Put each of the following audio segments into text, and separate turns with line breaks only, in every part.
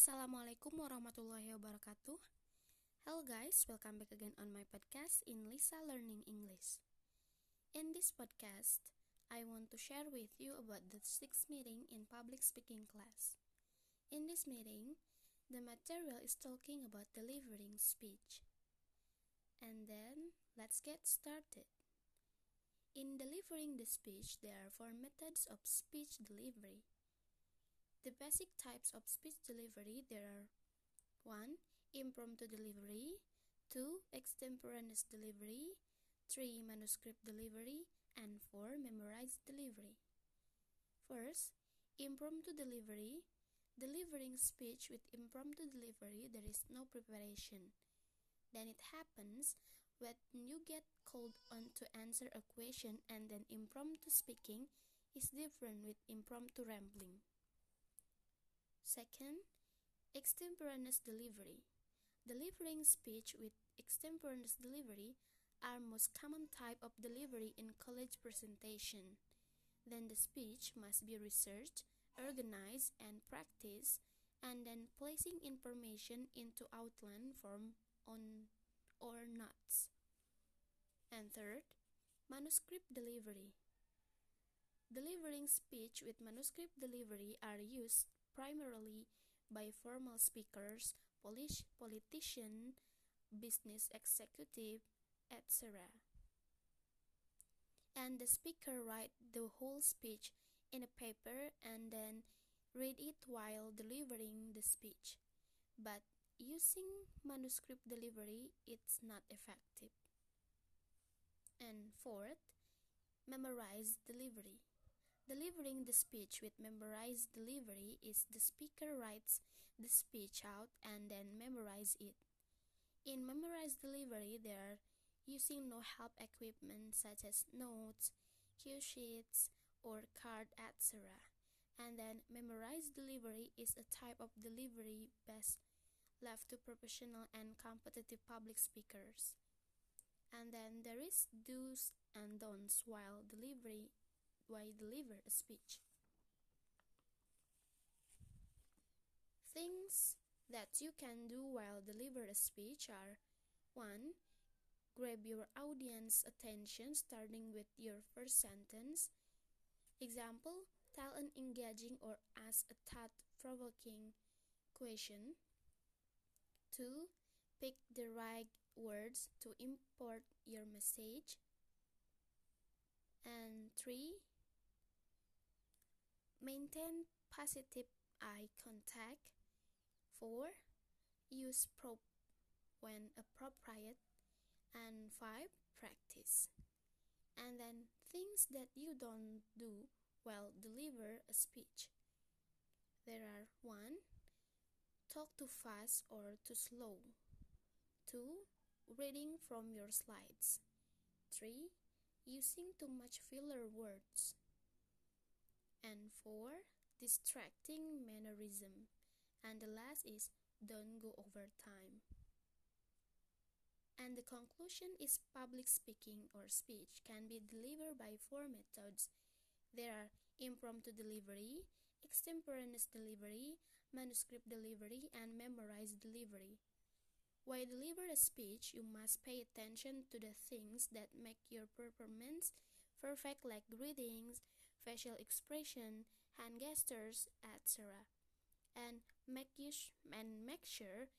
Assalamualaikum warahmatullahi wabarakatuh. Hello guys, welcome back again on my podcast in Lisa Learning English. In this podcast, I want to share with you about the sixth meeting in public speaking class. In this meeting, the material is talking about delivering speech. And then, let's get started. In delivering the speech, there are four methods of speech delivery. The basic types of speech delivery there are 1. Impromptu delivery 2. Extemporaneous delivery 3. Manuscript delivery and 4. Memorized delivery First, impromptu delivery Delivering speech with impromptu delivery there is no preparation. Then it happens when you get called on to answer a question and then impromptu speaking is different with impromptu rambling. Second, extemporaneous delivery. Delivering speech with extemporaneous delivery are most common type of delivery in college presentation. Then the speech must be researched, organized, and practiced, and then placing information into outline form on or notes. And third, manuscript delivery. Delivering speech with manuscript delivery are used primarily by formal speakers, Polish politicians, business executive, etc. And the speaker write the whole speech in a paper and then read it while delivering the speech. But using manuscript delivery, it's not effective. And fourth, memorize delivery. Delivering the speech with memorized delivery is the speaker writes the speech out and then memorize it. In memorized delivery, they are using no help equipment such as notes, cue sheets, or card, etc. And then memorized delivery is a type of delivery best left to professional and competitive public speakers. And then there is do's and don'ts while delivery while deliver a speech. Things that you can do while deliver a speech are 1. Grab your audience attention starting with your first sentence. Example, tell an engaging or ask a thought-provoking question. 2. Pick the right words to import your message. And 3. Maintain positive eye contact. 4. Use prop when appropriate. And 5. Practice. And then things that you don't do while deliver a speech. There are 1. Talk too fast or too slow. 2. Reading from your slides. 3. Using too much filler words. And four, distracting mannerism. And the last is don't go over time. And the conclusion is public speaking or speech can be delivered by four methods. There are impromptu delivery, extemporaneous delivery, manuscript delivery, and memorized delivery. While deliver a speech, you must pay attention to the things that make your performance perfect like greetings, facial expression, hand gestures, etc. And make use and make sure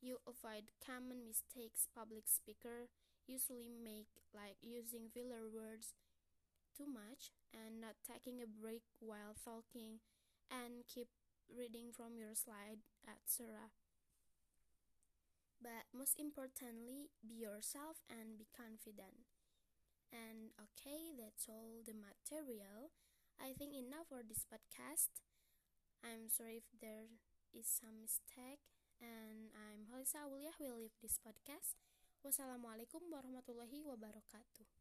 you avoid common mistakes public speaker usually make like using filler words too much and not taking a break while talking and keep reading from your slide, etc. But most importantly, be yourself and be confident. And okay, that's all the material. I think enough for this podcast. I'm sorry if there is some mistake. And I'm Halisa Aulia will leave this podcast. Wassalamualaikum warahmatullahi wabarakatuh.